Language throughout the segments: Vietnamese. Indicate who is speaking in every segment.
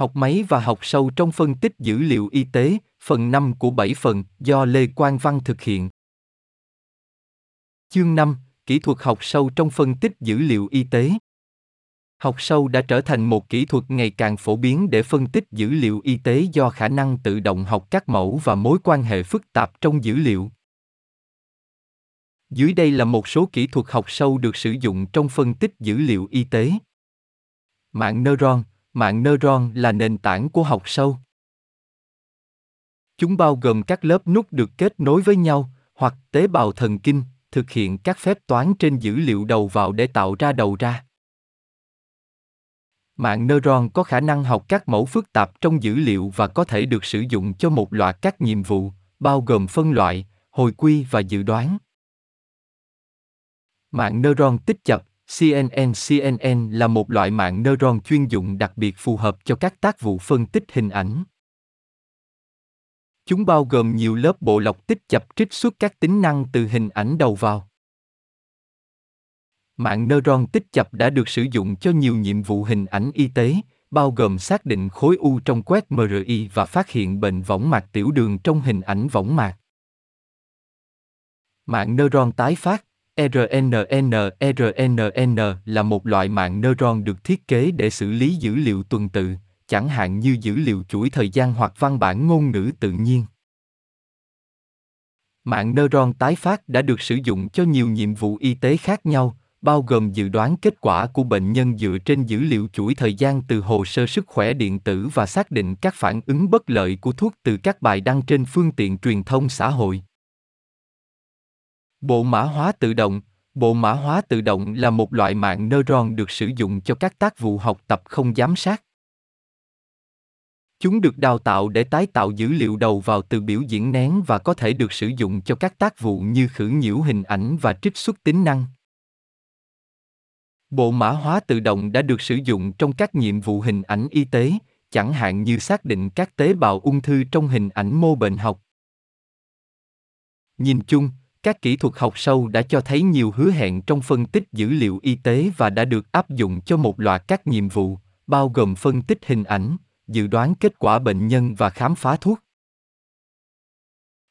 Speaker 1: Học máy và học sâu trong phân tích dữ liệu y tế, phần 5 của 7 phần, do Lê Quang Văn thực hiện. Chương 5, Kỹ thuật học sâu trong phân tích dữ liệu y tế. Học sâu đã trở thành một kỹ thuật ngày càng phổ biến để phân tích dữ liệu y tế do khả năng tự động học các mẫu và mối quan hệ phức tạp trong dữ liệu. Dưới đây là một số kỹ thuật học sâu được sử dụng trong phân tích dữ liệu y tế. Mạng neuron, mạng neuron là nền tảng của học sâu. Chúng bao gồm các lớp nút được kết nối với nhau, hoặc tế bào thần kinh, thực hiện các phép toán trên dữ liệu đầu vào để tạo ra đầu ra. Mạng neuron có khả năng học các mẫu phức tạp trong dữ liệu và có thể được sử dụng cho một loạt các nhiệm vụ, bao gồm phân loại, hồi quy và dự đoán. Mạng neuron tích chập CNN CNN là một loại mạng neuron chuyên dụng đặc biệt phù hợp cho các tác vụ phân tích hình ảnh. Chúng bao gồm nhiều lớp bộ lọc tích chập trích xuất các tính năng từ hình ảnh đầu vào. Mạng neuron tích chập đã được sử dụng cho nhiều nhiệm vụ hình ảnh y tế, bao gồm xác định khối u trong quét MRI và phát hiện bệnh võng mạc tiểu đường trong hình ảnh võng mạc. Mạng neuron tái phát RNN RNN là một loại mạng neuron được thiết kế để xử lý dữ liệu tuần tự, chẳng hạn như dữ liệu chuỗi thời gian hoặc văn bản ngôn ngữ tự nhiên. Mạng neuron tái phát đã được sử dụng cho nhiều nhiệm vụ y tế khác nhau, bao gồm dự đoán kết quả của bệnh nhân dựa trên dữ liệu chuỗi thời gian từ hồ sơ sức khỏe điện tử và xác định các phản ứng bất lợi của thuốc từ các bài đăng trên phương tiện truyền thông xã hội. Bộ mã hóa tự động Bộ mã hóa tự động là một loại mạng neuron được sử dụng cho các tác vụ học tập không giám sát. Chúng được đào tạo để tái tạo dữ liệu đầu vào từ biểu diễn nén và có thể được sử dụng cho các tác vụ như khử nhiễu hình ảnh và trích xuất tính năng. Bộ mã hóa tự động đã được sử dụng trong các nhiệm vụ hình ảnh y tế, chẳng hạn như xác định các tế bào ung thư trong hình ảnh mô bệnh học. Nhìn chung, các kỹ thuật học sâu đã cho thấy nhiều hứa hẹn trong phân tích dữ liệu y tế và đã được áp dụng cho một loạt các nhiệm vụ, bao gồm phân tích hình ảnh, dự đoán kết quả bệnh nhân và khám phá thuốc.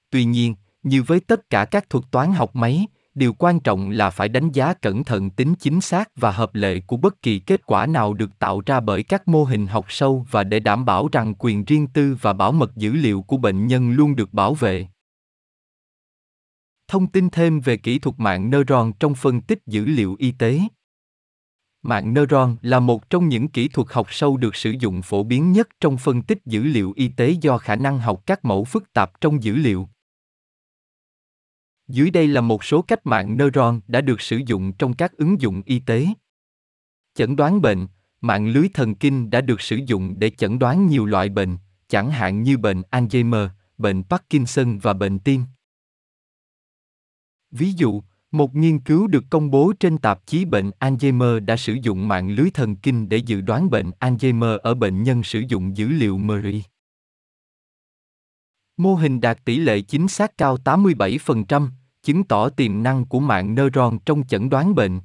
Speaker 1: Tuy nhiên, như với tất cả các thuật toán học máy, điều quan trọng là phải đánh giá cẩn thận tính chính xác và hợp lệ của bất kỳ kết quả nào được tạo ra bởi các mô hình học sâu và để đảm bảo rằng quyền riêng tư và bảo mật dữ liệu của bệnh nhân luôn được bảo vệ. Thông tin thêm về kỹ thuật mạng neuron trong phân tích dữ liệu y tế. Mạng neuron là một trong những kỹ thuật học sâu được sử dụng phổ biến nhất trong phân tích dữ liệu y tế do khả năng học các mẫu phức tạp trong dữ liệu. Dưới đây là một số cách mạng neuron đã được sử dụng trong các ứng dụng y tế. Chẩn đoán bệnh, mạng lưới thần kinh đã được sử dụng để chẩn đoán nhiều loại bệnh, chẳng hạn như bệnh Alzheimer, bệnh Parkinson và bệnh tim. Ví dụ, một nghiên cứu được công bố trên tạp chí bệnh Alzheimer đã sử dụng mạng lưới thần kinh để dự đoán bệnh Alzheimer ở bệnh nhân sử dụng dữ liệu MRI. Mô hình đạt tỷ lệ chính xác cao 87%, chứng tỏ tiềm năng của mạng neuron trong chẩn đoán bệnh.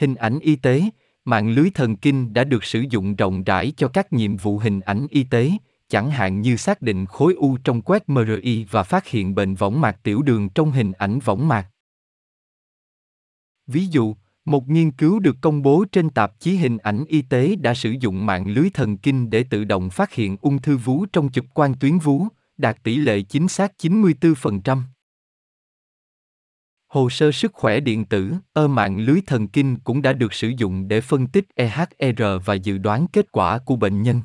Speaker 1: Hình ảnh y tế, mạng lưới thần kinh đã được sử dụng rộng rãi cho các nhiệm vụ hình ảnh y tế, chẳng hạn như xác định khối u trong quét MRI và phát hiện bệnh võng mạc tiểu đường trong hình ảnh võng mạc. Ví dụ, một nghiên cứu được công bố trên tạp chí hình ảnh y tế đã sử dụng mạng lưới thần kinh để tự động phát hiện ung thư vú trong chụp quang tuyến vú, đạt tỷ lệ chính xác 94%. Hồ sơ sức khỏe điện tử, ơ mạng lưới thần kinh cũng đã được sử dụng để phân tích EHR và dự đoán kết quả của bệnh nhân.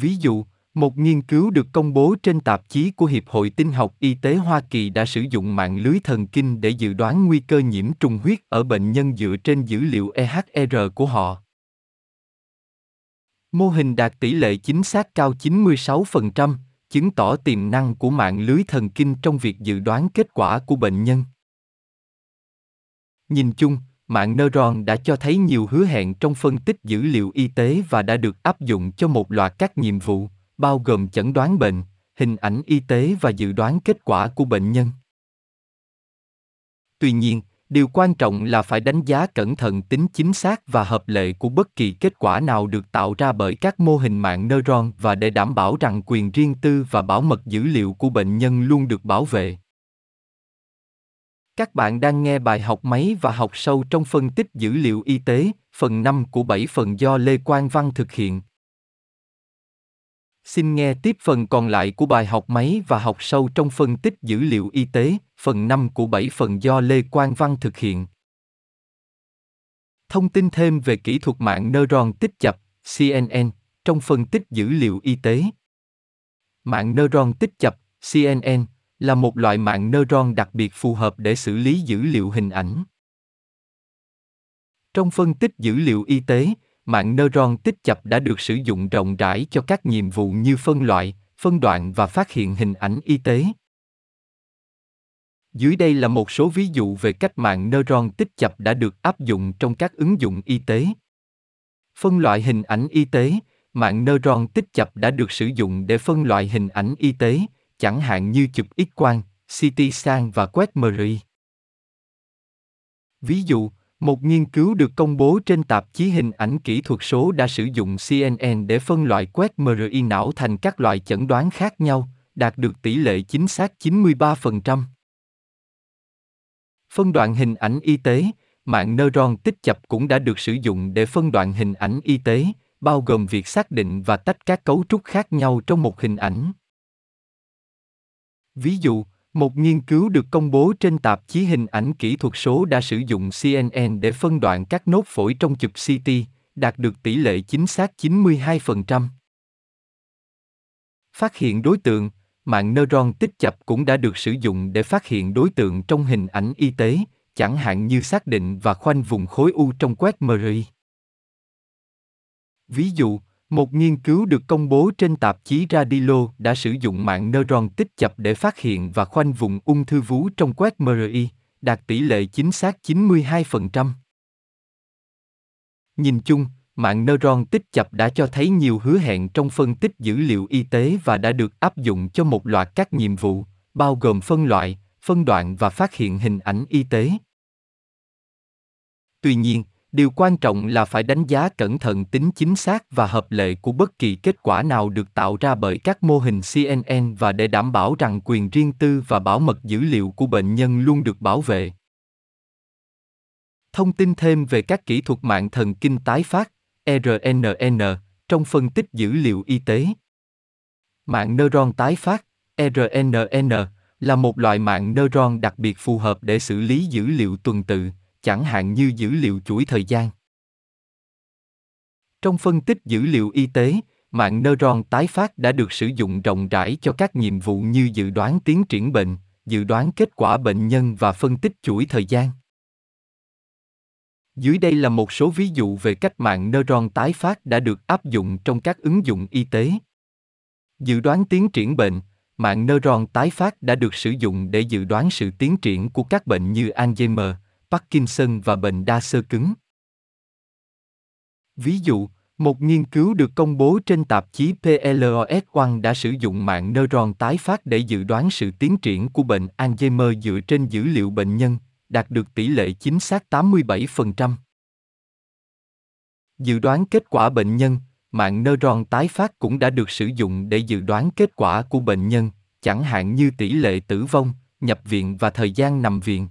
Speaker 1: Ví dụ, một nghiên cứu được công bố trên tạp chí của Hiệp hội Tinh học Y tế Hoa Kỳ đã sử dụng mạng lưới thần kinh để dự đoán nguy cơ nhiễm trùng huyết ở bệnh nhân dựa trên dữ liệu EHR của họ. Mô hình đạt tỷ lệ chính xác cao 96%, chứng tỏ tiềm năng của mạng lưới thần kinh trong việc dự đoán kết quả của bệnh nhân. Nhìn chung, mạng neuron đã cho thấy nhiều hứa hẹn trong phân tích dữ liệu y tế và đã được áp dụng cho một loạt các nhiệm vụ, bao gồm chẩn đoán bệnh, hình ảnh y tế và dự đoán kết quả của bệnh nhân. Tuy nhiên, điều quan trọng là phải đánh giá cẩn thận tính chính xác và hợp lệ của bất kỳ kết quả nào được tạo ra bởi các mô hình mạng neuron và để đảm bảo rằng quyền riêng tư và bảo mật dữ liệu của bệnh nhân luôn được bảo vệ các bạn đang nghe bài học máy và học sâu trong phân tích dữ liệu y tế, phần 5 của 7 phần do Lê Quang Văn thực hiện. Xin nghe tiếp phần còn lại của bài học máy và học sâu trong phân tích dữ liệu y tế, phần 5 của 7 phần do Lê Quang Văn thực hiện. Thông tin thêm về kỹ thuật mạng neuron tích chập, CNN, trong phân tích dữ liệu y tế. Mạng neuron tích chập, CNN, là một loại mạng neuron đặc biệt phù hợp để xử lý dữ liệu hình ảnh. Trong phân tích dữ liệu y tế, mạng neuron tích chập đã được sử dụng rộng rãi cho các nhiệm vụ như phân loại, phân đoạn và phát hiện hình ảnh y tế. Dưới đây là một số ví dụ về cách mạng neuron tích chập đã được áp dụng trong các ứng dụng y tế. Phân loại hình ảnh y tế, mạng neuron tích chập đã được sử dụng để phân loại hình ảnh y tế, chẳng hạn như chụp X-quang, CT scan và quét MRI. Ví dụ, một nghiên cứu được công bố trên tạp chí hình ảnh kỹ thuật số đã sử dụng CNN để phân loại quét MRI não thành các loại chẩn đoán khác nhau, đạt được tỷ lệ chính xác 93%. Phân đoạn hình ảnh y tế, mạng neuron tích chập cũng đã được sử dụng để phân đoạn hình ảnh y tế, bao gồm việc xác định và tách các cấu trúc khác nhau trong một hình ảnh. Ví dụ, một nghiên cứu được công bố trên tạp chí hình ảnh kỹ thuật số đã sử dụng CNN để phân đoạn các nốt phổi trong chụp CT, đạt được tỷ lệ chính xác 92%. Phát hiện đối tượng, mạng neuron tích chập cũng đã được sử dụng để phát hiện đối tượng trong hình ảnh y tế, chẳng hạn như xác định và khoanh vùng khối u trong quét MRI. Ví dụ, một nghiên cứu được công bố trên tạp chí Radilo đã sử dụng mạng neuron tích chập để phát hiện và khoanh vùng ung thư vú trong quét MRI, đạt tỷ lệ chính xác 92%. Nhìn chung, mạng neuron tích chập đã cho thấy nhiều hứa hẹn trong phân tích dữ liệu y tế và đã được áp dụng cho một loạt các nhiệm vụ, bao gồm phân loại, phân đoạn và phát hiện hình ảnh y tế. Tuy nhiên, điều quan trọng là phải đánh giá cẩn thận tính chính xác và hợp lệ của bất kỳ kết quả nào được tạo ra bởi các mô hình cnn và để đảm bảo rằng quyền riêng tư và bảo mật dữ liệu của bệnh nhân luôn được bảo vệ. Thông tin thêm về các kỹ thuật mạng thần kinh tái phát rnn trong phân tích dữ liệu y tế. Mạng neuron tái phát rnn là một loại mạng neuron đặc biệt phù hợp để xử lý dữ liệu tuần tự chẳng hạn như dữ liệu chuỗi thời gian. Trong phân tích dữ liệu y tế, mạng neuron tái phát đã được sử dụng rộng rãi cho các nhiệm vụ như dự đoán tiến triển bệnh, dự đoán kết quả bệnh nhân và phân tích chuỗi thời gian. Dưới đây là một số ví dụ về cách mạng neuron tái phát đã được áp dụng trong các ứng dụng y tế. Dự đoán tiến triển bệnh, mạng neuron tái phát đã được sử dụng để dự đoán sự tiến triển của các bệnh như Alzheimer, Parkinson và bệnh đa sơ cứng. Ví dụ, một nghiên cứu được công bố trên tạp chí PLOS One đã sử dụng mạng neuron tái phát để dự đoán sự tiến triển của bệnh Alzheimer dựa trên dữ liệu bệnh nhân, đạt được tỷ lệ chính xác 87%. Dự đoán kết quả bệnh nhân, mạng neuron tái phát cũng đã được sử dụng để dự đoán kết quả của bệnh nhân, chẳng hạn như tỷ lệ tử vong, nhập viện và thời gian nằm viện.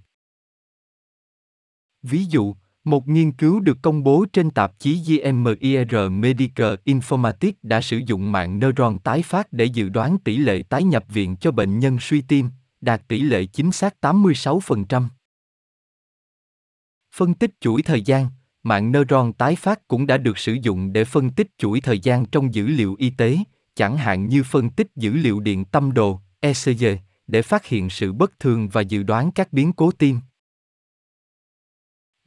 Speaker 1: Ví dụ, một nghiên cứu được công bố trên tạp chí JMIR Medical Informatics đã sử dụng mạng neuron tái phát để dự đoán tỷ lệ tái nhập viện cho bệnh nhân suy tim, đạt tỷ lệ chính xác 86%. Phân tích chuỗi thời gian, mạng neuron tái phát cũng đã được sử dụng để phân tích chuỗi thời gian trong dữ liệu y tế, chẳng hạn như phân tích dữ liệu điện tâm đồ, ECG, để phát hiện sự bất thường và dự đoán các biến cố tim.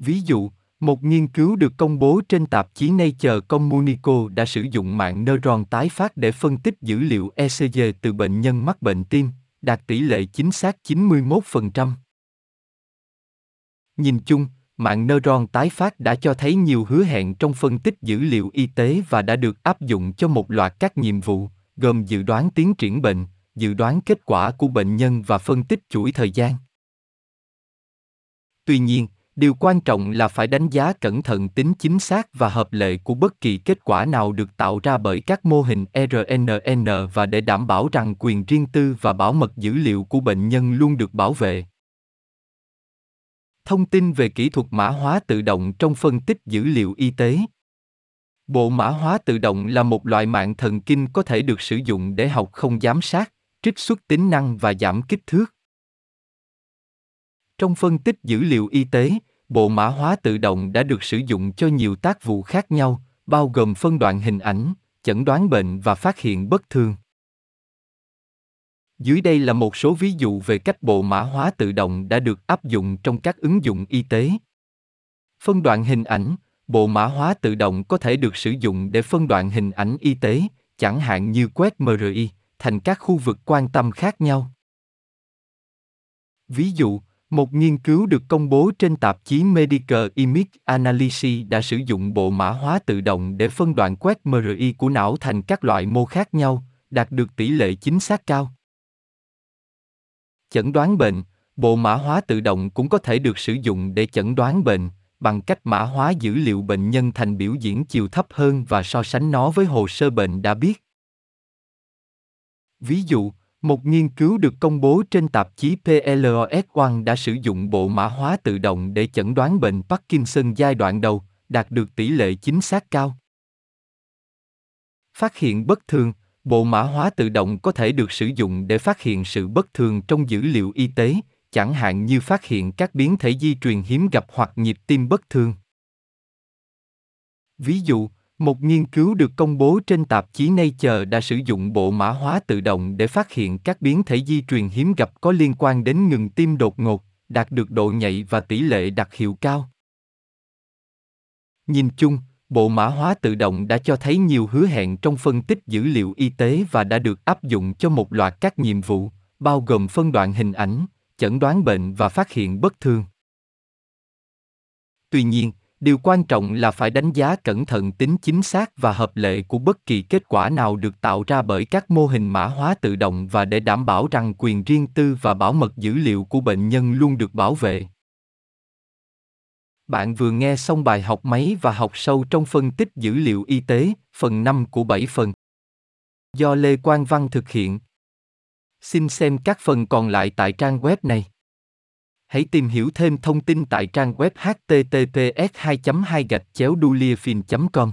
Speaker 1: Ví dụ, một nghiên cứu được công bố trên tạp chí Nature Communico đã sử dụng mạng neuron tái phát để phân tích dữ liệu ECG từ bệnh nhân mắc bệnh tim, đạt tỷ lệ chính xác 91%. Nhìn chung, mạng neuron tái phát đã cho thấy nhiều hứa hẹn trong phân tích dữ liệu y tế và đã được áp dụng cho một loạt các nhiệm vụ, gồm dự đoán tiến triển bệnh, dự đoán kết quả của bệnh nhân và phân tích chuỗi thời gian. Tuy nhiên, điều quan trọng là phải đánh giá cẩn thận tính chính xác và hợp lệ của bất kỳ kết quả nào được tạo ra bởi các mô hình rnn và để đảm bảo rằng quyền riêng tư và bảo mật dữ liệu của bệnh nhân luôn được bảo vệ. Thông tin về kỹ thuật mã hóa tự động trong phân tích dữ liệu y tế. Bộ mã hóa tự động là một loại mạng thần kinh có thể được sử dụng để học không giám sát, trích xuất tính năng và giảm kích thước trong phân tích dữ liệu y tế, bộ mã hóa tự động đã được sử dụng cho nhiều tác vụ khác nhau, bao gồm phân đoạn hình ảnh, chẩn đoán bệnh và phát hiện bất thường. Dưới đây là một số ví dụ về cách bộ mã hóa tự động đã được áp dụng trong các ứng dụng y tế. Phân đoạn hình ảnh, bộ mã hóa tự động có thể được sử dụng để phân đoạn hình ảnh y tế, chẳng hạn như quét mri thành các khu vực quan tâm khác nhau. Ví dụ một nghiên cứu được công bố trên tạp chí Medical Image Analysis đã sử dụng bộ mã hóa tự động để phân đoạn quét MRI của não thành các loại mô khác nhau, đạt được tỷ lệ chính xác cao. Chẩn đoán bệnh, bộ mã hóa tự động cũng có thể được sử dụng để chẩn đoán bệnh bằng cách mã hóa dữ liệu bệnh nhân thành biểu diễn chiều thấp hơn và so sánh nó với hồ sơ bệnh đã biết. Ví dụ, một nghiên cứu được công bố trên tạp chí PLOS One đã sử dụng bộ mã hóa tự động để chẩn đoán bệnh Parkinson giai đoạn đầu, đạt được tỷ lệ chính xác cao. Phát hiện bất thường, bộ mã hóa tự động có thể được sử dụng để phát hiện sự bất thường trong dữ liệu y tế, chẳng hạn như phát hiện các biến thể di truyền hiếm gặp hoặc nhịp tim bất thường. Ví dụ, một nghiên cứu được công bố trên tạp chí Nature đã sử dụng bộ mã hóa tự động để phát hiện các biến thể di truyền hiếm gặp có liên quan đến ngừng tim đột ngột, đạt được độ nhạy và tỷ lệ đặc hiệu cao. Nhìn chung, bộ mã hóa tự động đã cho thấy nhiều hứa hẹn trong phân tích dữ liệu y tế và đã được áp dụng cho một loạt các nhiệm vụ, bao gồm phân đoạn hình ảnh, chẩn đoán bệnh và phát hiện bất thường. Tuy nhiên, điều quan trọng là phải đánh giá cẩn thận tính chính xác và hợp lệ của bất kỳ kết quả nào được tạo ra bởi các mô hình mã hóa tự động và để đảm bảo rằng quyền riêng tư và bảo mật dữ liệu của bệnh nhân luôn được bảo vệ bạn vừa nghe xong bài học máy và học sâu trong phân tích dữ liệu y tế, phần 5 của 7 phần. Do Lê Quang Văn thực hiện. Xin xem các phần còn lại tại trang web này. Hãy tìm hiểu thêm thông tin tại trang web https 2 2 gạch chéo com.